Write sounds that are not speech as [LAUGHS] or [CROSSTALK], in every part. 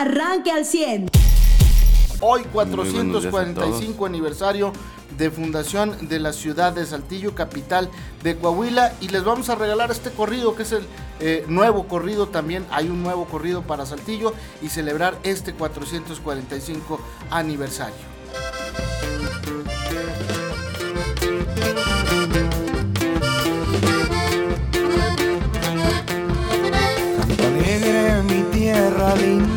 arranque al 100. Hoy 445 aniversario de fundación de la ciudad de Saltillo, capital de Coahuila. Y les vamos a regalar este corrido, que es el eh, nuevo corrido también. Hay un nuevo corrido para Saltillo y celebrar este 445 aniversario. alegre mi tierra linda,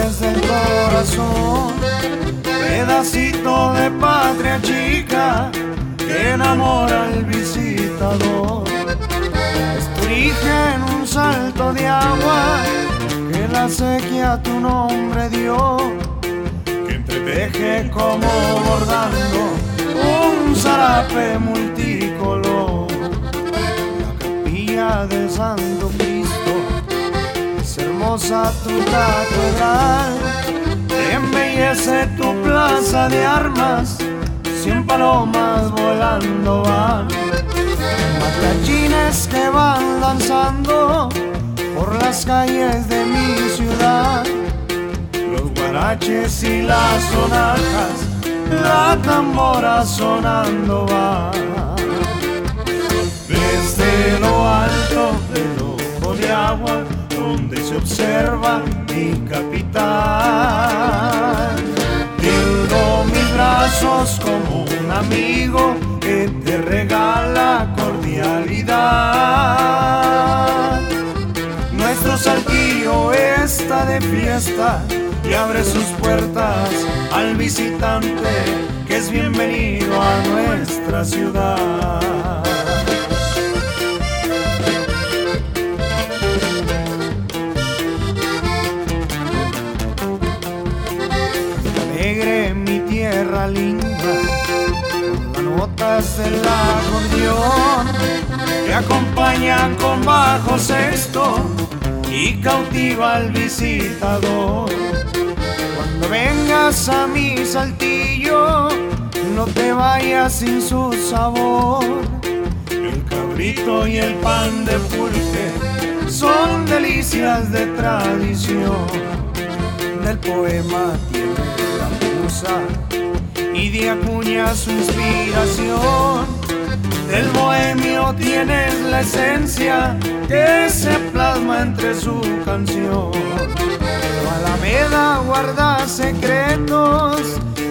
acordes del corazón pedacito de patria chica que enamora al visitador. Es tu origen un salto de agua que la sequía tu nombre dio, que entreteje como bordando un zarape multicolor. La capilla de Santo Cristo es hermosa tu catedral de armas, cien palomas volando van, matachines que van danzando por las calles de mi ciudad, los guaraches y las sonajas, la tambora sonando va. Desde lo alto del ojo de agua, donde se observa mi capital. Brazos como un amigo que te regala cordialidad. Nuestro saltillo está de fiesta y abre sus puertas al visitante que es bienvenido a nuestra ciudad. Tierra linda, las notas del acordeón que acompañan con bajo sexto y cautiva al visitador. Cuando vengas a mi saltillo, no te vayas sin su sabor. El cabrito y el pan de pulque son delicias de tradición del poema y de Acuña su inspiración. Del bohemio tienes la esencia que se plasma entre su canción. Alameda guarda secretos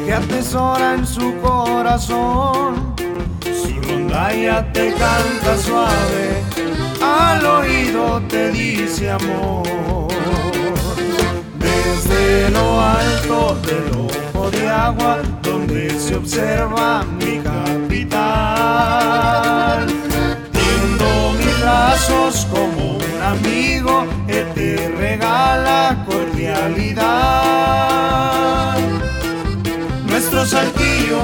que atesora en su corazón. Su rondalla te canta suave, al oído te dice amor. Desde lo alto de lo de agua donde se observa mi capital. Tiendo mis brazos como un amigo que te regala cordialidad. Nuestro saltillo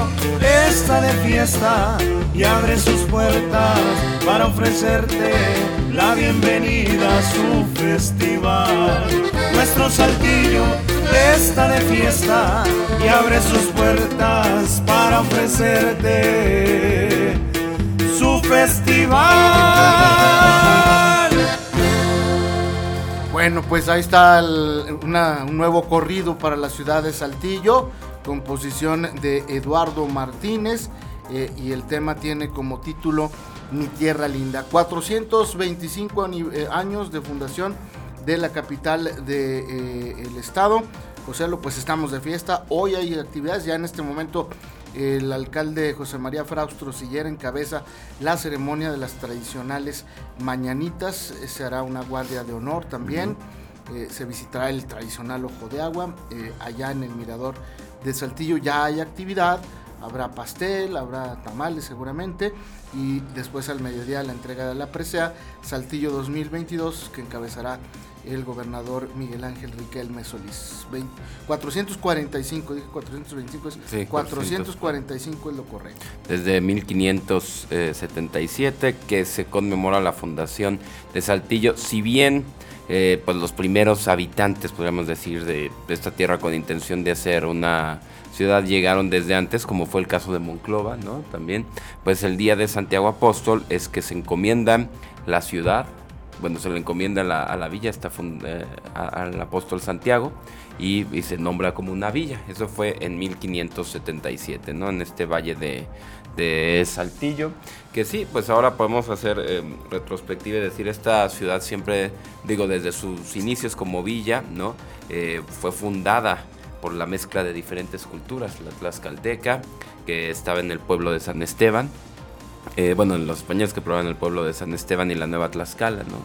está de fiesta y abre sus puertas para ofrecerte la bienvenida a su festival. Nuestro saltillo está de fiesta y abre sus puertas para ofrecerte su festival. Bueno, pues ahí está un nuevo corrido para la ciudad de Saltillo, composición de Eduardo Martínez, eh, y el tema tiene como título Mi Tierra Linda. 425 eh, años de fundación de la capital del de, eh, estado. José, pues estamos de fiesta. Hoy hay actividades. Ya en este momento el alcalde José María Fraustro Siller encabeza la ceremonia de las tradicionales mañanitas. Se hará una guardia de honor también. Eh, se visitará el tradicional ojo de agua. Eh, allá en el mirador de Saltillo ya hay actividad. Habrá pastel, habrá tamales seguramente y después al mediodía la entrega de la presea Saltillo 2022 que encabezará el gobernador Miguel Ángel Riquelme Solís. 445, dije 425, es 445 es lo correcto. Desde 1577 que se conmemora la fundación de Saltillo, si bien eh, pues los primeros habitantes, podríamos decir, de, esta tierra con intención de hacer una ciudad llegaron desde antes, como fue el caso de Monclova, ¿no? También, pues el día de Santiago Apóstol es que se encomienda la ciudad bueno, se le encomienda a la, villa, está al apóstol Santiago, y, se nombra como una villa. Eso fue en 1577, ¿no? En este valle de, de Saltillo. Que sí, pues ahora podemos hacer eh, retrospectiva y decir, esta ciudad siempre, digo, desde sus inicios como villa, ¿no? Eh, fue fundada por la mezcla de diferentes culturas, la tlaxcalteca, que estaba en el pueblo de San Esteban, eh, bueno, los españoles que probaban el pueblo de San Esteban y la Nueva Tlaxcala, ¿no?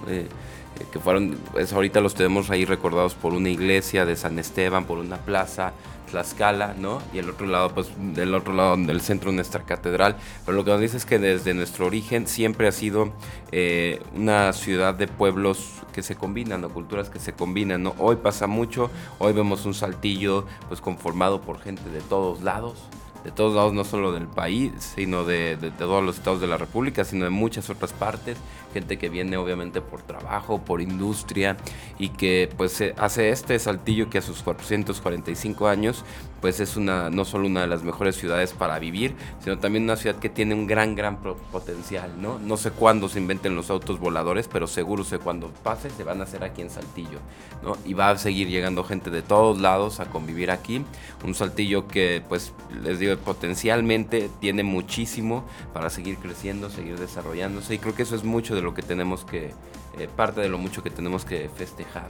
que fueron, pues ahorita los tenemos ahí recordados por una iglesia de San Esteban, por una plaza, Tlaxcala, ¿no? Y el otro lado, pues del otro lado del centro nuestra catedral. Pero lo que nos dice es que desde nuestro origen siempre ha sido eh, una ciudad de pueblos que se combinan, o culturas que se combinan, ¿no? Hoy pasa mucho, hoy vemos un saltillo pues conformado por gente de todos lados, de todos lados, no solo del país, sino de, todos los estados de la República, sino de muchas otras partes, gente que viene obviamente por trabajo, por industria y que pues hace este saltillo que a sus 445 años pues es una no solo una de las mejores ciudades para vivir, sino también una ciudad que tiene un gran gran potencial, ¿no? No sé cuándo se inventen los autos voladores, pero seguro sé cuándo pase se van a hacer aquí en Saltillo, ¿no? Y va a seguir llegando gente de todos lados a convivir aquí, un Saltillo que pues les digo potencialmente tiene muchísimo para seguir creciendo, seguir desarrollándose y creo que eso es mucho de lo que tenemos que, eh, parte de lo mucho que tenemos que festejar.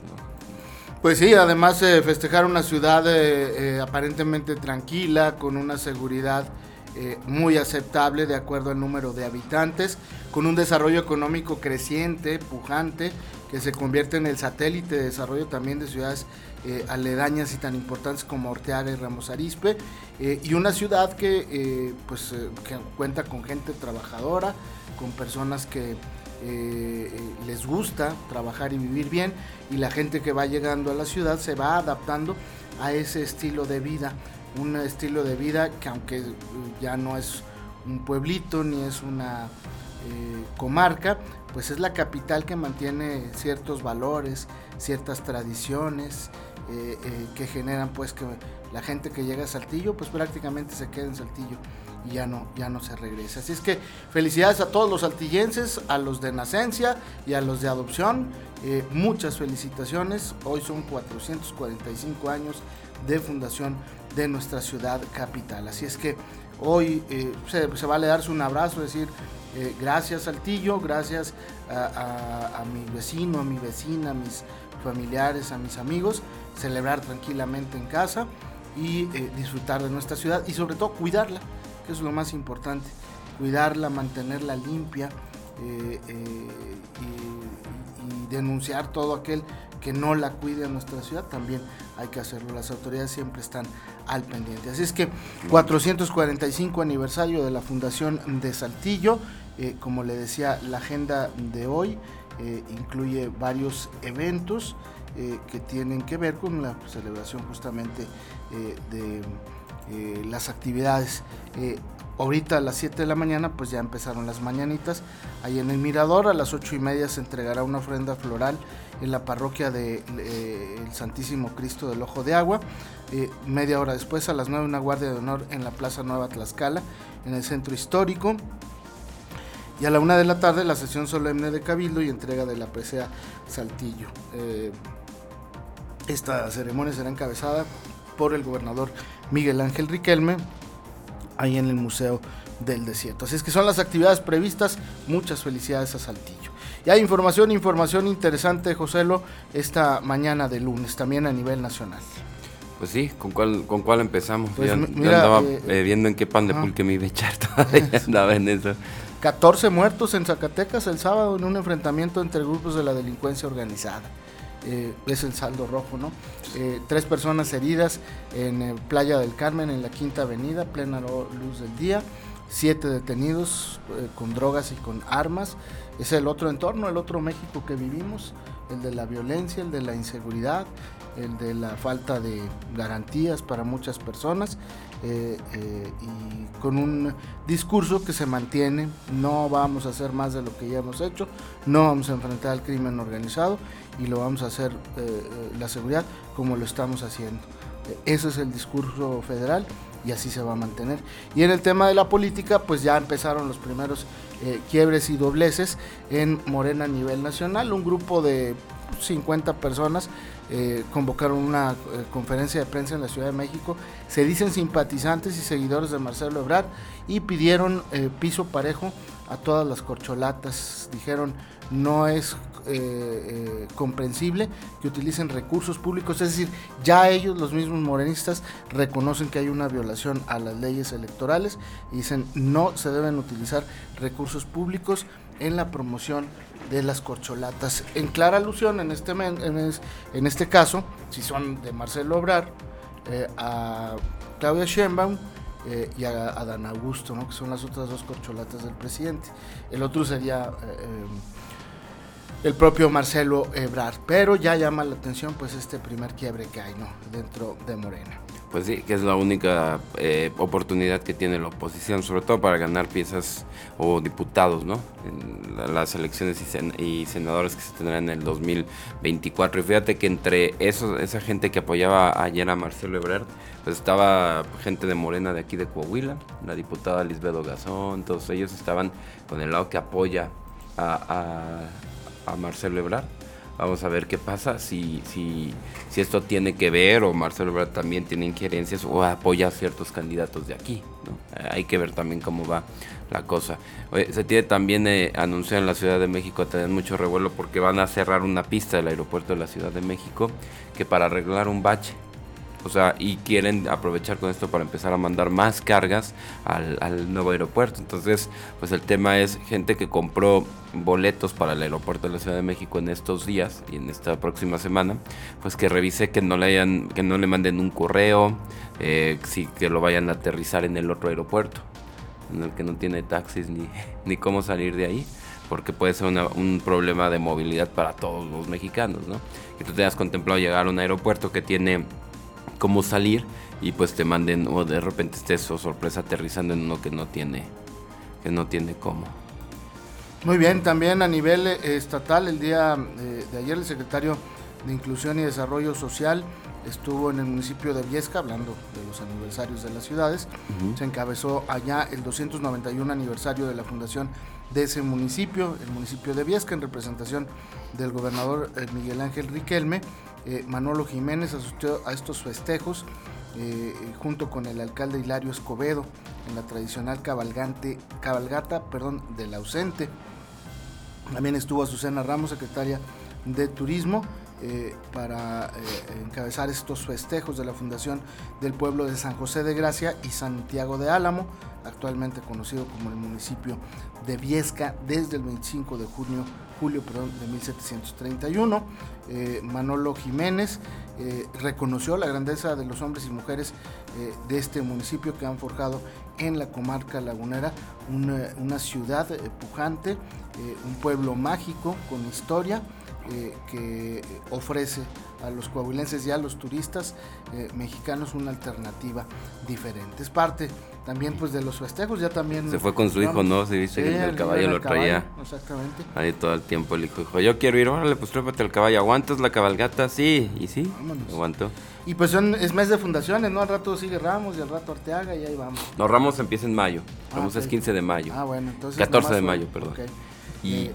Pues sí, además de festejar una ciudad eh, eh, aparentemente tranquila, con una seguridad muy aceptable de acuerdo al número de habitantes, con un desarrollo económico creciente, pujante, que se convierte en el satélite de desarrollo también de ciudades eh, aledañas y tan importantes como Orteaga y Ramos Arispe, eh, y una ciudad que, eh, pues, que cuenta con gente trabajadora, con personas que les gusta trabajar y vivir bien, y la gente que va llegando a la ciudad se va adaptando a ese estilo de vida, un estilo de vida que aunque ya no es un pueblito ni es una comarca, pues es la capital que mantiene ciertos valores, ciertas tradiciones, eh, eh, que generan pues que la gente que llega a Saltillo pues prácticamente se queda en Saltillo y ya no, ya no se regresa. Así es que felicidades a todos los saltillenses, a los de nacencia y a los de adopción. Eh, muchas felicitaciones. Hoy son 445 años de fundación de nuestra ciudad capital. Así es que hoy se, se, vale darse un abrazo, decir gracias Saltillo, gracias a, a, mi vecino, a mi vecina, a mis familiares, a mis amigos, celebrar tranquilamente en casa y eh, disfrutar de nuestra ciudad y sobre todo cuidarla, que es lo más importante, cuidarla, mantenerla limpia eh, eh, y, denunciar todo aquel que no la cuide a nuestra ciudad, también hay que hacerlo, las autoridades siempre están al pendiente. Así es que 445 aniversario de la Fundación de Saltillo, como le decía, la agenda de hoy eh, incluye varios eventos eh, que tienen que ver con la celebración justamente eh, las actividades. ahorita a las 7 de la mañana pues ya empezaron las mañanitas. Ahí en el Mirador a las 8 y media se entregará una ofrenda floral en la parroquia del Santísimo Cristo del Ojo de Agua. media hora después a las 9 una guardia de honor en la Plaza Nueva Tlaxcala, en el centro histórico. Y a la una de la tarde la sesión solemne de Cabildo y entrega de la presea Saltillo. Eh, esta ceremonia será encabezada por el gobernador Miguel Ángel Riquelme, ahí en el Museo del Desierto. Así es que son las actividades previstas. Muchas felicidades a Saltillo. Y hay información, información interesante, Joselo, esta mañana de lunes, también a nivel nacional. Pues sí, ¿con cuál, con cuál empezamos? Pues andaba eh, eh, viendo en qué pan de pulque me iba a echar [LAUGHS] todavía, [LAUGHS] andaba en eso. 14 muertos en Zacatecas el sábado en un enfrentamiento entre grupos de la delincuencia organizada. Eh, es el saldo rojo, ¿no? Eh, tres personas heridas en eh, Playa del Carmen, en la Quinta Avenida, plena luz del día. Siete detenidos con drogas y con armas. Es el otro entorno, el otro México que vivimos, el de la violencia, el de la inseguridad, el de la falta de garantías para muchas personas y con un discurso que se mantiene, no vamos a hacer más de lo que ya hemos hecho, no vamos a enfrentar al crimen organizado y lo vamos a hacer eh, la seguridad como lo estamos haciendo. Ese es el discurso federal y así se va a mantener. Y en el tema de la política, pues ya empezaron los primeros quiebres y dobleces en Morena a nivel nacional. Un grupo de 50 personas convocaron una conferencia de prensa en la Ciudad de México. Se dicen simpatizantes y seguidores de Marcelo Ebrard y pidieron piso parejo a todas las corcholatas. Dijeron no es eh, eh, comprensible que utilicen recursos públicos, es decir, ya ellos, los mismos morenistas, reconocen que hay una violación a las leyes electorales y dicen no se deben utilizar recursos públicos en la promoción de las corcholatas. En clara alusión en este, en, este caso, si son de Marcelo Obrar, eh, a Claudia Sheinbaum, y a, a, Dan Augusto, ¿no? que son las otras dos corcholatas del presidente. El otro sería el propio Marcelo Ebrard. Pero ya llama la atención pues este primer quiebre que hay ¿no? dentro de Morena. Pues sí, que es la única eh, oportunidad que tiene la oposición, sobre todo para ganar piezas o diputados, ¿no? En las elecciones y, senadores que se tendrán en el 2024. Y fíjate que entre esos, esa gente que apoyaba ayer a Marcelo Ebrard, pues estaba gente de Morena de aquí de Coahuila, la diputada Lisbedo Gazón, todos ellos estaban con el lado que apoya a a Marcelo Ebrard. Vamos a ver qué pasa, si, si, si esto tiene que ver o Marcelo Ebrard también tiene injerencias o apoya a ciertos candidatos de aquí. Eh, hay que ver también cómo va la cosa. se tiene también eh, anunciado en la Ciudad de México, tener mucho revuelo porque van a cerrar una pista del aeropuerto de la Ciudad de México que para arreglar un bache o sea, y quieren aprovechar con esto para empezar a mandar más cargas al, nuevo aeropuerto. Entonces, pues el tema es gente que compró boletos para el aeropuerto de la Ciudad de México en estos días y en esta próxima semana, pues que revise que no le hayan, que no le manden un correo, eh, sí, que lo vayan a aterrizar en el otro aeropuerto, en el que no tiene taxis ni, [LAUGHS] ni cómo salir de ahí porque puede ser un problema de movilidad para todos los mexicanos, ¿no? Que tú tengas contemplado llegar a un aeropuerto que tiene cómo salir y pues te manden o de repente estés o sorpresa aterrizando en uno que no tiene que no tiene cómo. Muy bien, también a nivel eh, estatal el día eh, de ayer el secretario de Inclusión y Desarrollo Social estuvo en el municipio de Viesca hablando de los aniversarios de las ciudades. Se encabezó allá el 291 aniversario de la fundación de ese municipio, el municipio de Viesca, en representación del gobernador eh, Miguel Ángel Riquelme. Eh, Manolo Jiménez asistió a estos festejos eh, junto con el alcalde Hilario Escobedo en la tradicional cabalgante, cabalgata perdón, del ausente. También estuvo Azucena Ramos, secretaria de Turismo, eh, para encabezar estos festejos de la Fundación del Pueblo de San José de Gracia y Santiago de Álamo, actualmente conocido como el municipio de Viesca, desde el 25 de junio julio perdón, de 1731. Eh, Manolo Jiménez eh, reconoció la grandeza de los hombres y mujeres eh, de este municipio que han forjado en la comarca lagunera una, ciudad pujante, un pueblo mágico con historia que ofrece a los coahuilenses y a los turistas mexicanos una alternativa diferente. Es parte también pues de los festejos, ya también... Se fue con su hijo, ¿no? Se dice que el, caballo lo traía. exactamente. Ahí todo el tiempo el hijo dijo, yo quiero ir, órale, pues trépate el caballo, ¿aguantas la cabalgata? Sí, y sí, aguantó. Y pues son, es mes de fundaciones, ¿no? Al rato sigue Ramos y al rato Arteaga y ahí vamos. No, Ramos empieza en mayo, ah, Ramos es 15 de mayo. Ah, bueno, entonces... 14 de mayo, perdón. Y eh,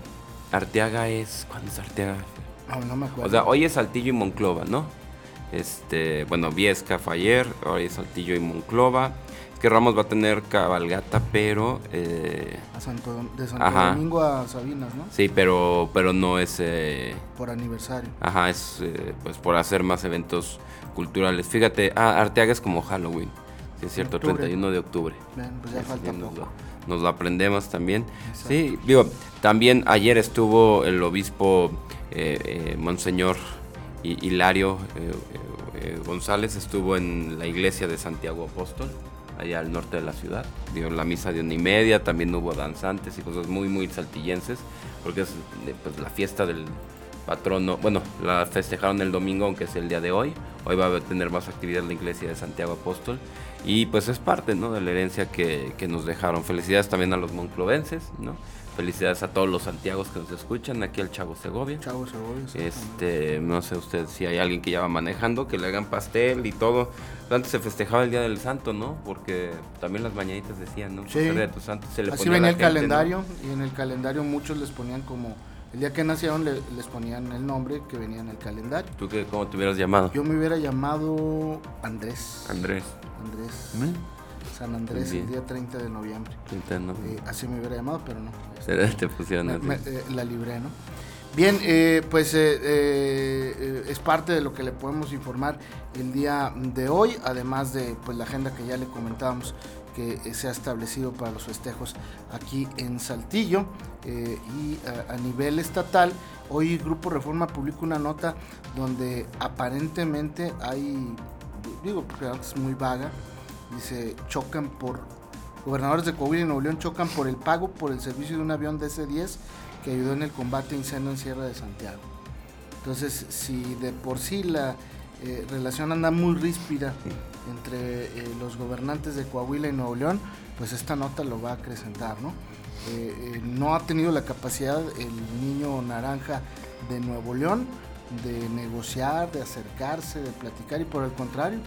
Arteaga es, ¿cuándo es Arteaga? No, no me acuerdo. O sea, hoy es Saltillo y Monclova, ¿no? Este, bueno, Viesca fue ayer, hoy es Saltillo y Monclova que Ramos va a tener cabalgata, pero... Eh, a Santo, de Santo Domingo a Sabinas, ¿no? Sí, pero, pero no es... Eh, por aniversario. Ajá, es eh, pues por hacer más eventos culturales. Fíjate, ah, Arteaga es como Halloween, sí es cierto, 31 de octubre. pues ya falta Lo, nos lo aprendemos también. Sí, digo, también ayer estuvo el obispo Monseñor Hilario González, estuvo en la iglesia de Santiago Apóstol allá al norte de la ciudad. Dio la misa de una y media, también hubo danzantes y cosas muy, muy saltillenses, porque es pues, la fiesta del patrono. Bueno, la festejaron el domingo, aunque es el día de hoy. Hoy va a tener más actividad la iglesia de Santiago Apóstol. Y pues es parte ¿no? de la herencia que, que nos dejaron. Felicidades también a los monclovenses, ¿no? Felicidades a todos los Santiagos que nos escuchan, aquí al Chavo Segovia. Chavo Segovia. Este, no sé usted si hay alguien que ya va manejando, que le hagan pastel y todo. Antes se festejaba el Día del Santo, ¿no? Porque también las mañanitas decían, ¿no? Sí. de tu santo se le Así venía el calendario y en el calendario muchos les ponían como el día que nacieron les ponían el nombre que venía en el calendario. ¿Tú qué, cómo te hubieras llamado? Yo me hubiera llamado Andrés. Andrés. Andrés. San Andrés el día 30 de noviembre. Eh, así me hubiera llamado, pero no. Te pusieron eh, la libré, ¿no? Bien, eh, pues es parte de lo que le podemos informar el día de hoy, además de pues, la agenda que ya le comentábamos que se ha establecido para los festejos aquí en Saltillo y a, nivel estatal. Hoy Grupo Reforma publica una nota donde aparentemente hay, digo porque es muy vaga, Dice, chocan por... Gobernadores de Coahuila y Nuevo León chocan por el pago por el servicio de un avión DC-10 que ayudó en el combate incendio en Sierra de Santiago. Entonces, si de por sí la eh, relación anda muy ríspida entre eh, los gobernantes de Coahuila y Nuevo León, pues esta nota lo va a acrecentar, ¿no? Eh, no ha tenido la capacidad el niño naranja de Nuevo León de negociar, de acercarse, de platicar y por el contrario,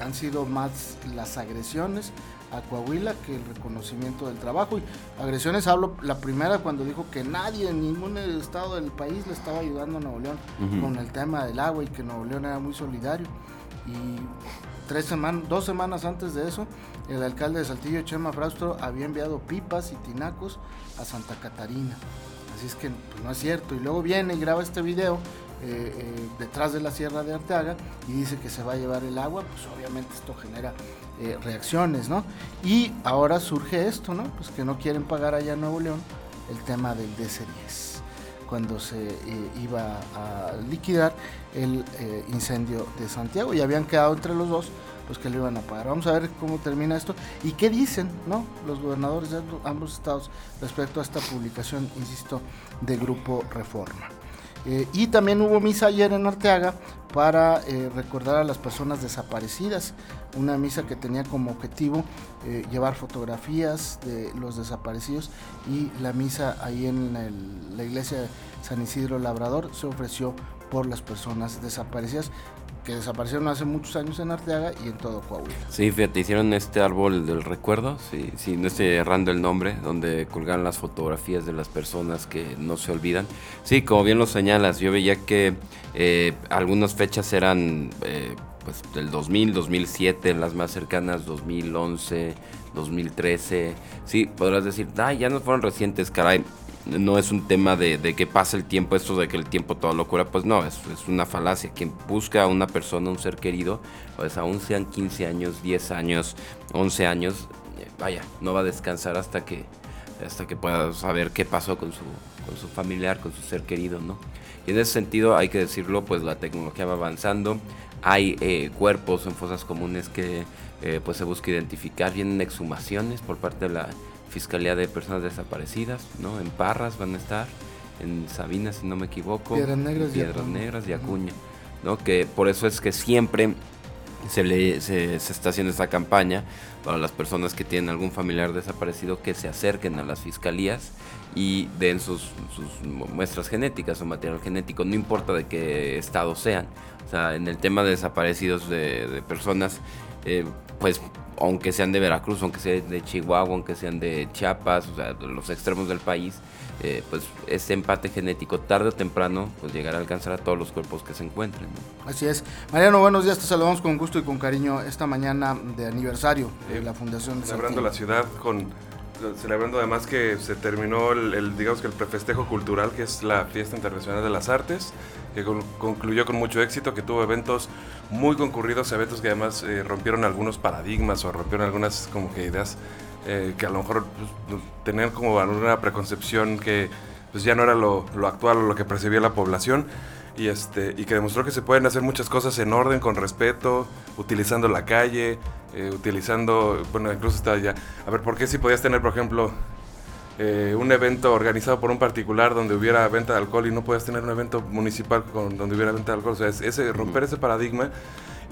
han sido más las agresiones a Coahuila que el reconocimiento del trabajo. Y agresiones hablo la primera cuando dijo que nadie en ningún estado del país le estaba ayudando a Nuevo León con el tema del agua y que Nuevo León era muy solidario. Y tres semanas, dos semanas antes de eso, el alcalde de Saltillo, Chema Fraustro, había enviado pipas y tinacos a Santa Catarina. Así es que pues, no es cierto. Y luego viene y graba este video eh, eh, detrás de la Sierra de Arteaga y dice que se va a llevar el agua, pues obviamente esto genera eh, reacciones, ¿no? Y ahora surge esto, ¿no? Pues que no quieren pagar allá en Nuevo León el tema del DC-10 cuando se iba a liquidar el incendio de Santiago y habían quedado entre los dos pues que lo iban a pagar. Vamos a ver cómo termina esto y qué dicen ¿no? los gobernadores de ambos estados respecto a esta publicación, insisto, de Grupo Reforma. Eh, y también hubo misa ayer en Arteaga para eh, recordar a las personas desaparecidas. Una misa que tenía como objetivo eh, llevar fotografías de los desaparecidos y la misa ahí en la iglesia de San Isidro Labrador se ofreció por las personas desaparecidas que desaparecieron hace muchos años en Arteaga y en todo Coahuila. Sí, fíjate, hicieron este árbol del recuerdo, sí, sí, no estoy errando el nombre, donde colgaron las fotografías de las personas que no se olvidan. Sí, como bien lo señalas, yo veía que eh, algunas fechas eran eh, pues del 2000, 2007, las más cercanas 2011, 2013. Sí, podrás decir, ay, ya no fueron recientes, caray no es un tema de, que pase el tiempo, esto de que el tiempo todo lo cura, pues no, es, es, una falacia. Quien busca a una persona, un ser querido, pues aún sean 15 años, 10 años, 11 años, vaya, no va a descansar hasta que, hasta que pueda saber qué pasó con su, con su familiar, con su ser querido, ¿no? Y en ese sentido, hay que decirlo, pues la tecnología va avanzando, hay eh, cuerpos en fosas comunes que eh, pues se busca identificar, vienen exhumaciones por parte de la Fiscalía de Personas Desaparecidas, ¿no? En Parras van a estar, en Sabina, si no me equivoco. Piedras Negras, Piedras y Negras y Acuña, ¿no? Que por eso es que siempre se, le, se, está haciendo esta campaña para las personas que tienen algún familiar desaparecido que se acerquen a las fiscalías y den sus, muestras genéticas o material genético, no importa de qué estado sean. O sea, en el tema de desaparecidos de, personas, eh, pues aunque sean de Veracruz, aunque sean de Chihuahua, aunque sean de Chiapas, o sea, de los extremos del país, eh, pues este empate genético tarde o temprano pues llegará a alcanzar a todos los cuerpos que se encuentren. Así es. Mariano, buenos días, te saludamos con gusto y con cariño esta mañana de aniversario de la Fundación. Celebrando la ciudad con celebrando además que se terminó el, digamos que el prefestejo cultural que es la Fiesta Internacional de las Artes que concluyó con mucho éxito, que tuvo eventos muy concurridos, eventos que además eh, rompieron algunos paradigmas o rompieron algunas como que ideas eh, que a lo mejor pues, tenían como una preconcepción que pues ya no era lo, lo actual o lo que percibía la población y, este, y que demostró que se pueden hacer muchas cosas en orden, con respeto, utilizando la calle, eh, utilizando, bueno, incluso está ya, a ver, ¿por qué si podías tener, por ejemplo, eh, un evento organizado por un particular donde hubiera venta de alcohol y no puedes tener un evento municipal con, donde hubiera venta de alcohol. O sea, ese, romper ese paradigma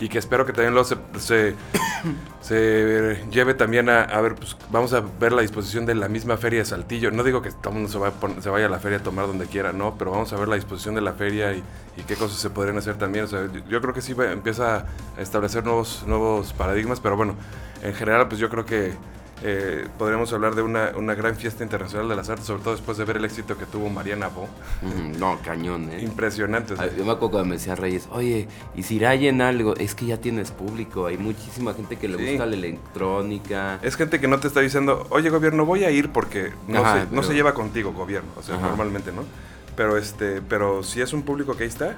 y que espero que también lo se, [COUGHS] se, lleve también a, a ver, pues vamos a ver la disposición de la misma feria de Saltillo. No digo que todo el mundo se, va se vaya a la feria a tomar donde quiera, no, pero vamos a ver la disposición de la feria y, qué cosas se podrían hacer también. O sea, yo, creo que sí empieza a establecer nuevos, nuevos paradigmas, pero bueno, en general, pues yo creo que eh, podríamos hablar de una, una gran fiesta internacional de las artes, sobre todo después de ver el éxito que tuvo Mariana Bo. Mm, No, cañón, ¿eh? Impresionante. Ah, Yo me acuerdo cuando me decía Reyes, oye, y si rayen algo, es que ya tienes público, hay muchísima gente que le Sí. gusta la electrónica. Es gente que no te está diciendo, oye gobierno, voy a ir porque no, Ajá, se, no pero- se lleva contigo gobierno, o sea, Ajá. normalmente, ¿no? Pero este, pero si es un público que ahí está,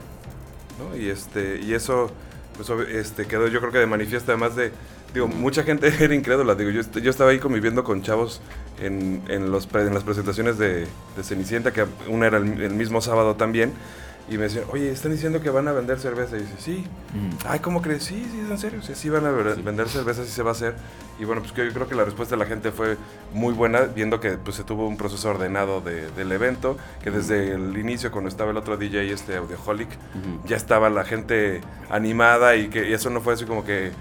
¿no? Y este, y eso, pues este, quedó yo creo que de manifiesto además de, digo, mucha gente [LAUGHS] era incrédula, digo, yo, yo estaba ahí conviviendo con chavos en, en, los, en las presentaciones de, de Cenicienta, que una era el, el mismo sábado también, y me decían, oye, están diciendo que van a vender cerveza, y dice, sí, Ay, ¿cómo crees? Sí, sí, en serio. Sí, sí van a ver- vender cerveza, sí se va a hacer. Y bueno, pues yo creo que la respuesta de la gente fue muy buena, viendo que pues, se tuvo un proceso ordenado de- del evento, que desde el inicio, cuando estaba el otro DJ, este Audioholic, ya estaba la gente animada y que y eso no fue así como que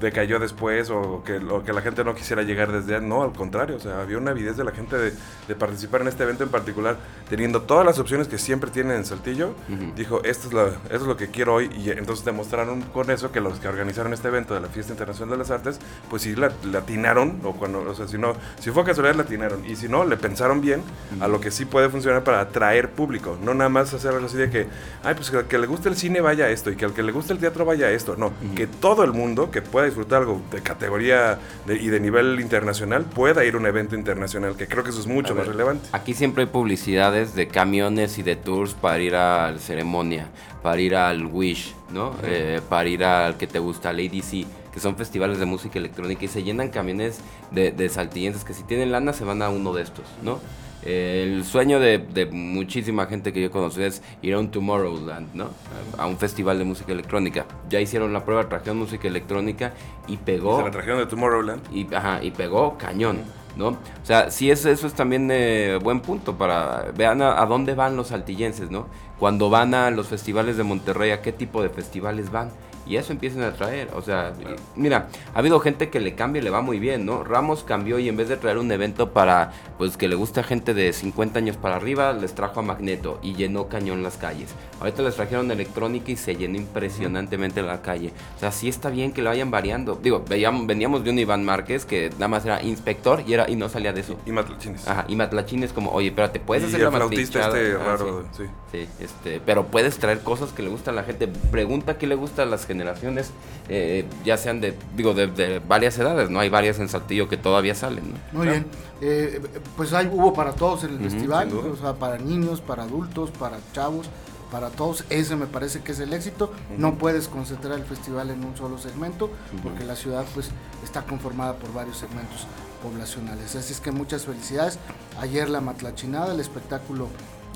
decayó después o que, o que la gente no quisiera llegar desde antes. No, al contrario, o sea, había una avidez de la gente de, de participar en este evento en particular, teniendo todas las opciones que siempre tienen en Saltillo. Dijo, esto es, lo, esto es lo que quiero hoy. Y entonces demostraron con eso que los que organizaron este evento de la Fiesta Internacional de las Artes, pues sí la, le atinaron, o cuando, o sea, si no, si fue casualidad, le atinaron. Y si no, le pensaron bien a lo que sí puede funcionar para atraer público. No nada más hacer algo así de que, ay, pues que al que le guste el cine vaya a esto, y que al que le guste el teatro vaya a esto. No, que todo el mundo que pueda disfrutar algo de categoría de- y de nivel internacional pueda ir a un evento internacional, que creo que eso es mucho A más ver, relevante. Aquí siempre hay publicidades de camiones y de tours para ir a la ceremonia, para ir al Wish, ¿no? Eh, para ir al que te gusta, al ADC, que son festivales de música electrónica y se llenan camiones de, de saltillenses que si tienen lana se van a uno de estos, ¿no? Eh, el sueño de, de muchísima gente que yo conocí es ir a un Tomorrowland, ¿no? A un festival de música electrónica. Ya hicieron la prueba, trajeron música electrónica y pegó Se la trajeron de Tomorrowland. y, ajá, y pegó cañón, ¿no? O sea, sí, es, eso es también eh, buen punto para... Vean a, a dónde van los saltillenses, ¿no? Cuando van a los festivales de Monterrey, ¿a qué tipo de festivales van? Y eso empiezan a traer, o sea, y- mira, ha habido gente que le cambia y le va muy bien, ¿no? Ramos cambió y en vez de traer un evento para, pues, que le guste a gente de 50 años para arriba, les trajo a Magneto y llenó cañón las calles. Ahorita les trajeron electrónica y se llenó impresionantemente la calle. O sea, sí está bien que lo vayan variando. Digo, veníamos de un Iván Márquez que nada más era inspector y, era, y no salía de eso. Y Matlachines. Ajá, y Matlachín es como, oye, espérate, puedes y hacer el la flautista este Ah, raro, sí. sí. Sí, este, pero puedes traer cosas que le gustan a la gente. Pregunta qué le gusta a las generaciones, eh, ya sean de, digo, de, de varias edades, ¿no? Hay varias en Saltillo que todavía salen, ¿no? Muy bien. Eh, pues hay, hubo para todos en el festival, o sea, para niños, para adultos, para chavos, para todos. Ese me parece que es el éxito. No puedes concentrar el festival en un solo segmento, porque la ciudad pues está conformada por varios segmentos poblacionales. Así es que muchas felicidades. Ayer la matlachinada, el espectáculo,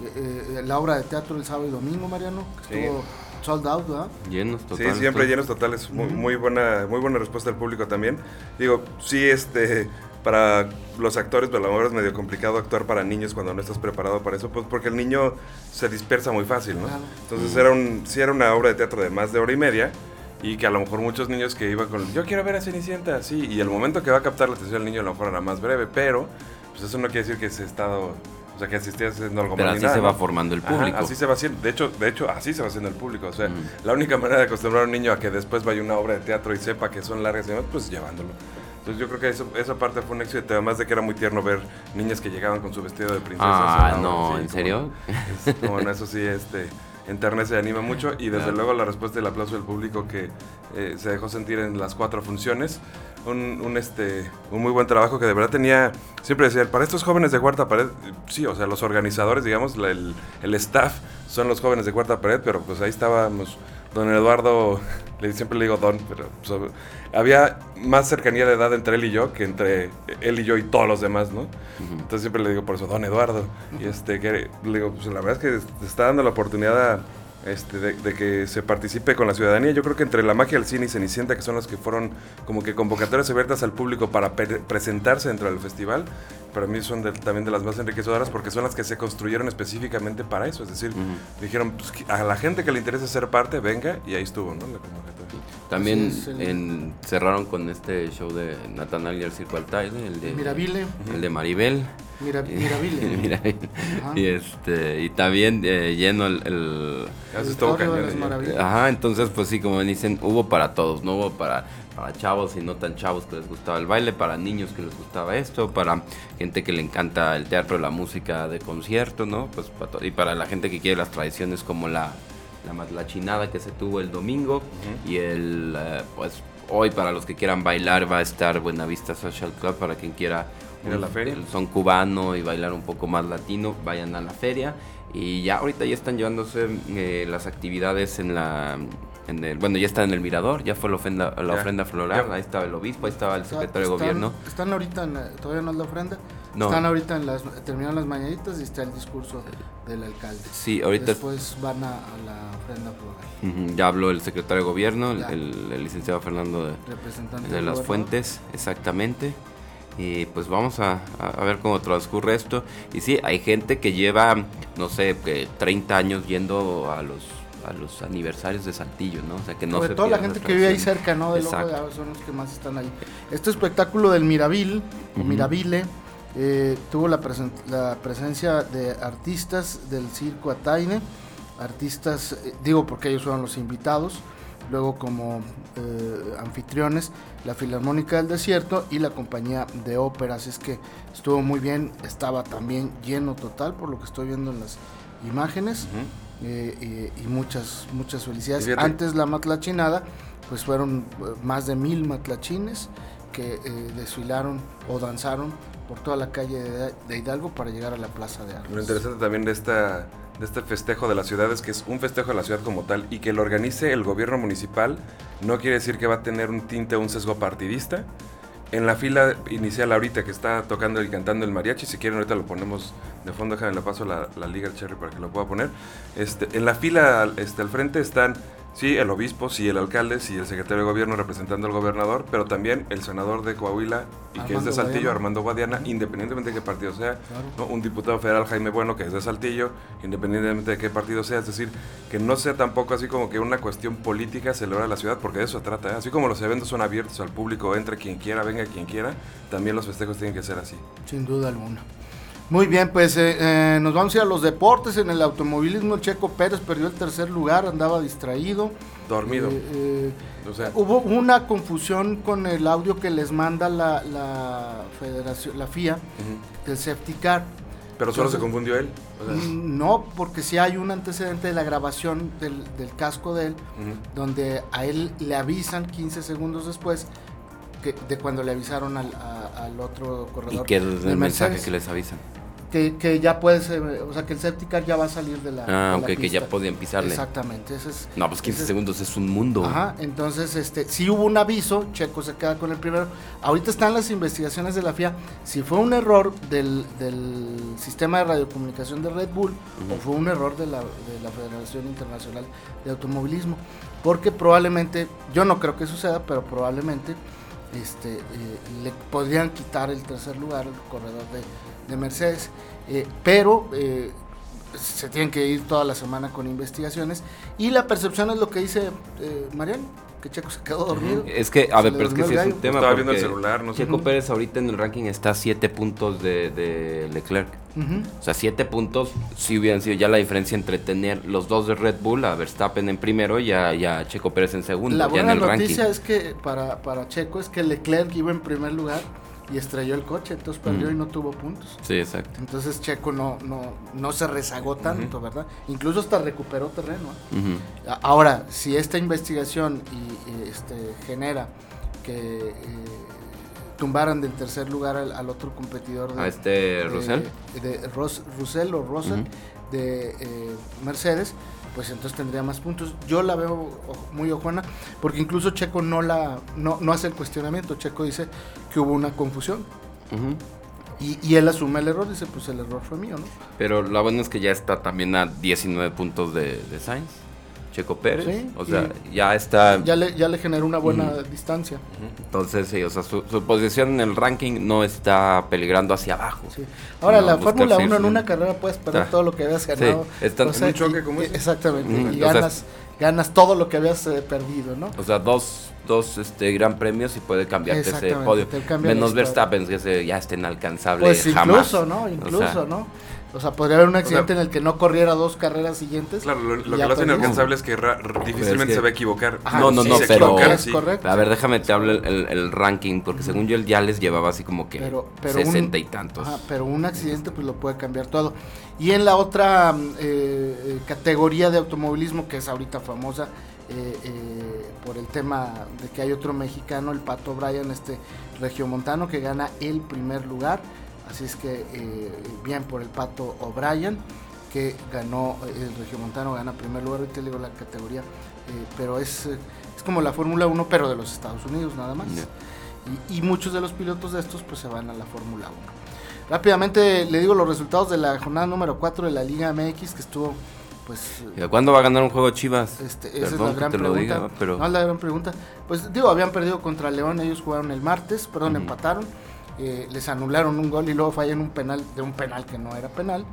eh, eh, la obra de teatro el sábado y domingo, Mariano, que Sí. estuvo sold out, ¿verdad? Llenos, Sí, total. siempre todo. llenos totales. Muy, muy buena, muy buena respuesta del público también. Digo, sí, este, para los actores, pero a lo mejor es medio complicado actuar para niños cuando no estás preparado para eso, pues porque el niño se dispersa muy fácil, ¿no? Claro. Entonces era un, sí era una obra de teatro de más de hora y media y que a lo mejor muchos niños que iban con, yo quiero ver a Cenicienta, sí, y el momento que va a captar la atención del niño a lo mejor era más breve, pero pues eso no quiere decir que se estado, o sea, que asistías haciendo algo Pero mal ni así nada, se va ¿no? formando el Ajá, público. así se va haciendo. De hecho, de hecho, así se va haciendo el público. O sea, la única manera de acostumbrar a un niño a que después vaya a una obra de teatro y sepa que son largas y demás, pues llevándolo. Entonces yo creo que eso, esa parte fue un éxito, además de que era muy tierno ver niñas que llegaban con su vestido de princesa. Ah, no, ¿en como- serio? es- como eso sí, este, enternece y anima mucho. Y desde Claro. luego la respuesta y el aplauso del público que eh, se dejó sentir en las cuatro funciones. Un, un, este, un muy buen trabajo que de verdad tenía, siempre decía, para estos jóvenes de cuarta pared, sí, o sea, los organizadores, digamos, la- el, el staff son los jóvenes de cuarta pared, pero pues ahí estábamos, don Eduardo, le, siempre le digo don, pero pues, había más cercanía de edad entre él y yo que entre él y yo y todos los demás, ¿no? Entonces siempre le digo por eso, don Eduardo. Y este, que, le digo, pues la verdad es que te está dando la oportunidad a, este, de, de que se participe con la ciudadanía. Yo creo que entre la magia del cine y Cenicienta, que son las que fueron como que convocatorias abiertas al público para pre- presentarse dentro del festival, para mí son de- también de las más enriquecedoras porque son las que se construyeron específicamente para eso. Es decir, dijeron, pues, a la gente que le interesa ser parte, venga, y ahí estuvo, ¿no? La convocatoria. También Así es, el- en- cerraron con este show de Natanael y el Circo Altaire, el de Miravile, el de Maribel. Mira. [LAUGHS] Ajá. Y este y también eh, lleno el, el- El de cañón. Maravillas. Ajá, entonces pues sí, como dicen, hubo para todos, no hubo para, para chavos y no tan chavos que les gustaba el baile, para niños que les gustaba esto, para gente que le encanta el teatro, la música de concierto, ¿no? Pues para y para la gente que quiere las tradiciones como la, la matlachinada que se tuvo el domingo y el, eh, pues hoy para los que quieran bailar va a estar Buenavista Social Club para quien quiera Ir a la feria. el son cubano y bailar un poco más latino, vayan a la feria. Y ya ahorita ya están llevándose eh, las actividades en la... En el, bueno, ya está en el mirador, ya fue la ofrenda, la Ya. ofrenda floral, Ya. ahí estaba el obispo, ahí estaba el Está- secretario de están- gobierno. Están ahorita, en la- todavía no es la ofrenda. No. Están ahorita en las, terminaron las mañanitas y está el discurso del alcalde. Sí, ahorita Después van a, a la ofrenda floral. ujú, ya habló el secretario de gobierno, el, el- el licenciado Fernando de, Representante de las. Fuentes, exactamente. Y pues vamos a, a- ver cómo transcurre esto. Y sí, hay gente que lleva, no sé, que 30 años yendo a los a los aniversarios de Saltillo, ¿no? O sea, que no Sobre se todo la gente que vive ahí cerca, ¿no? Del ojo de agua son los que más están ahí. Este espectáculo del Miravil, o Ujú. Miravile, eh, tuvo la, presen- la presencia de artistas del circo Ataine, artistas, eh, digo porque ellos fueron los invitados, luego como eh, anfitriones, la Filarmónica del Desierto y la compañía de óperas. Es que estuvo muy bien, estaba también lleno total por lo que estoy viendo en las imágenes. Eh, eh, y muchas, muchas felicidades. Antes la matlachinada, pues fueron más de mil matlachines que eh, desfilaron o danzaron por toda la calle de, Hidalgo para llegar a la Plaza de Armas. Lo interesante también de esta de este festejo de la ciudad es que es un festejo de la ciudad como tal y que lo organice el gobierno municipal no quiere decir que va a tener un tinte o un sesgo partidista. En la fila inicial ahorita que está tocando y cantando el mariachi, si quieren ahorita lo ponemos de fondo, déjame le paso la, la liga Cherry para que lo pueda poner. Este, en la fila este, al frente están, sí, el obispo, sí, el alcalde, sí, el secretario de gobierno representando al gobernador, pero también el senador de Coahuila y que es de Saltillo, Guadiana. Armando Guadiana, independientemente de qué partido sea, Claro. ¿no? un diputado federal Jaime Bueno que es de Saltillo, independientemente de qué partido sea, es decir, que no sea tampoco así como que una cuestión política celebrar la ciudad, porque de eso se trata, ¿eh? así como los eventos son abiertos al público, entre quien quiera, venga quien quiera, también los festejos tienen que ser así. Sin duda alguna. Muy bien, pues eh, eh, nos vamos a ir a los deportes. En el automovilismo, Checo Pérez perdió el tercer lugar, andaba distraído. Dormido. Eh, eh, O sea, Hubo una confusión con el audio que les manda la, la federación, la FIA, ujú. del safety car. pero solo se confundió él. o sea, Mm, No, porque sí hay un antecedente de la grabación del, del casco de él, donde a él le avisan 15 segundos después que, de cuando le avisaron al, a- al otro Y corredor. que es del el mensaje Mercedes, que les avisan. que, que ya puede ser, o sea, que el safety car ya va a salir de la. de Ah, la ok, que ya podían pisarle. Exactamente, ese es. No, pues 15 ese- segundos es un mundo. Ajá, entonces este, si hubo un aviso, Checo se queda con el primero. Ahorita están las investigaciones de la FIA, si fue un error del, del sistema de radiocomunicación de Red Bull o fue un error de la, de la Federación Internacional de Automovilismo. Porque probablemente, yo no creo que suceda, pero probablemente este, eh, le podrían quitar el tercer lugar al corredor de, de Mercedes. Eh, pero eh, se tienen que ir toda la semana con investigaciones. Y la percepción es lo que dice Mariano, que Checo se quedó dormido. Es que, a ver, pero es que sí el es un tema. Estaba viendo el porque celular, no sé. Checo. Pérez ahorita en el ranking está a 7 puntos de, de Leclerc. Ujú. O sea, 7 puntos si hubieran sido ya la diferencia entre tener los dos de Red Bull, a Verstappen en primero y a, y a Checo Pérez en segundo, La ya en buena el noticia ranking. es que para, para Checo es que Leclerc iba en primer lugar y estrelló el coche, entonces perdió Mm. y no tuvo puntos. Sí, exacto. Entonces Checo no, no, no se rezagó tanto, ¿verdad? Incluso hasta recuperó terreno. ¿eh? Ahora, si esta investigación y, este, genera que eh, tumbaran del tercer lugar al, al otro competidor de, A este de- Russell. de Ros- Russell o Russell de eh, Mercedes, pues entonces tendría más puntos. Yo la veo muy ojona, porque incluso Checo no la no, no hace el cuestionamiento. Checo dice que hubo una confusión y, y él asume el error, dice pues el error fue mío, ¿no? Pero la buena es que ya está también a 19 puntos de, de Sainz. Checo Pérez. Sí, o sea, ya está. Ya le, ya le generó una buena distancia. Entonces, sí, o sea, su, su posición en el ranking no está peligrando hacia abajo. Sí. Ahora, No, la Fórmula 1 en una carrera puedes perder Ah. todo lo que habías ganado. está- un choque como ese. Exactamente. Y o sea, ganas ganas todo lo que habías eh, perdido, ¿no? O sea, dos, dos este, gran premios y puede cambiarte ese podio. Menos. Verstappen, que ese ya está inalcanzable Pues jamás. incluso, ¿no? O Incluso, sea, ¿no? O sea, podría haber un accidente sea, en el que no corriera dos carreras siguientes. Claro, lo, lo que lo hace inalcanzable es que ra- r- difícilmente que- se va a equivocar. Ajá, No, no, no, se pero- Es sí. correcto. A ver, déjame te hablo el, el- el ranking, porque según yo él ya les llevaba así como que pero, pero un- sesenta y tantos. ajá, pero un accidente pues lo puede cambiar todo. Y en la otra mm, eh, eh, categoría de automovilismo que es ahorita famosa eh, eh, por el tema de que hay otro mexicano, el Pato Bryan, este regiomontano que gana el primer lugar. Así es que eh, bien por el Pato O'Brien que ganó eh, el regiomontano gana primer lugar. Ahorita le digo la categoría, eh, pero es, es como la Fórmula 1 pero de los Estados Unidos nada más. Y, y muchos de los pilotos de estos pues se van a la Fórmula 1. Rápidamente le digo los resultados de la jornada número 4 de la Liga MX que estuvo pues ¿Cuándo va a ganar un juego Chivas? este, esa es la gran te pregunta. diga, pero No es la gran pregunta. Pues digo, habían perdido contra León, ellos jugaron el martes, perdón, empataron. Eh, les anularon un gol y luego fallan un penal de un penal que no era penal.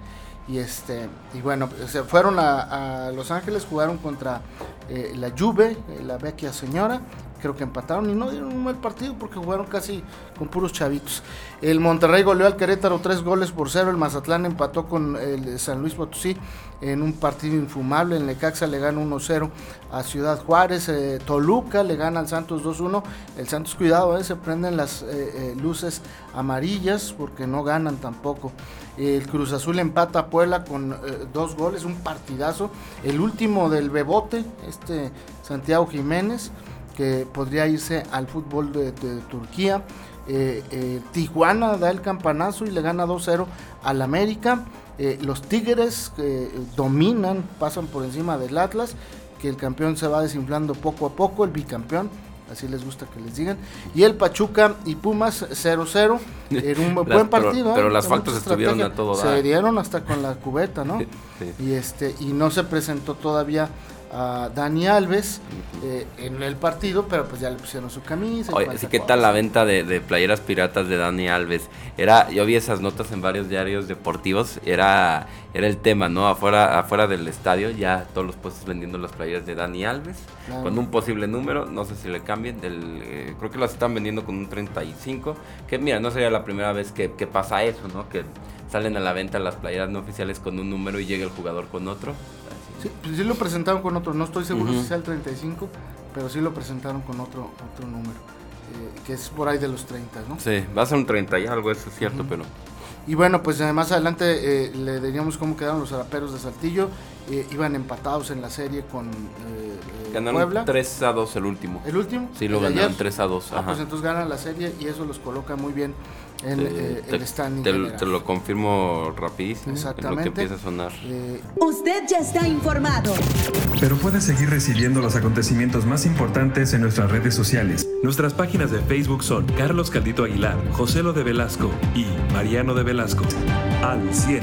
Y este y bueno, se fueron a, Los Ángeles, jugaron contra eh, la Juve, eh, la vecchia señora. Creo que empataron y no dieron un mal partido porque jugaron casi con puros chavitos. El Monterrey goleó al Querétaro tres goles por cero. El Mazatlán empató con el San Luis Potosí en un partido infumable. En Lecaxa le gana 1-0 a Ciudad Juárez. Eh, Toluca le gana al Santos 2-1. El Santos, cuidado, eh, se prenden las eh, eh, luces amarillas porque no ganan tampoco. El Cruz Azul empata a Puebla con eh, dos goles, un partidazo. El último del Bebote, este Santiago Jiménez, que podría irse al fútbol de, de Turquía. Eh, eh, Tijuana da el campanazo y le gana 2-0 al América. Eh, los Tigres dominan, pasan por encima del Atlas, que el campeón se va desinflando poco a poco, el bicampeón, así les gusta que les digan. Y el Pachuca y Pumas 0-0, [LAUGHS] era un buen pero- partido. pero las faltas estuvieron estrategia. a todo Se dieron hasta con la cubeta, ¿no? [LAUGHS] Sí. Y este y no se presentó todavía a Dani Alves eh, en el partido, pero pues ya le pusieron su camisa. Oye, sí, ¿qué tal la venta de, de playeras piratas de Dani Alves? Era, yo vi esas notas en varios diarios deportivos, era, era el tema, ¿no? Afuera, afuera del estadio, ya todos los puestos vendiendo las playeras de Dani Alves, Claro. con un posible número, no sé si le cambien, del, eh, creo que las están vendiendo con un 35, que mira, no sería la primera vez que, que pasa eso, ¿no? Que salen a la venta las playeras no oficiales con un número y llega el jugador con otro. Sí, pues sí lo presentaron con otro, no estoy seguro si sea el 35, pero sí lo presentaron con otro otro número, eh, que es por ahí de los 30, ¿no? Sí, va a ser un 30 y algo, eso es cierto, pero... Y bueno, pues más adelante eh, le diríamos cómo quedaron los araperos de Saltillo, eh, iban empatados en la serie con eh, eh, Ganaron Puebla. 3 a 2 el último. ¿El último? Sí, lo ¿El de ganaron ayer? 3 a 2. Ah, ajá. pues entonces ganan la serie y eso los coloca muy bien en Te- eh, te- el standing te, lo- general. te lo confirmo rapidísimo. En lo Exactamente. que empieza a sonar. Eh, Usted ya está informado. Pero puedes seguir recibiendo los acontecimientos más importantes en nuestras redes sociales. Nuestras páginas de Facebook son Carlos Caldito Aguilar, José Lo de Velasco y Mariano de Velasco. Al 100.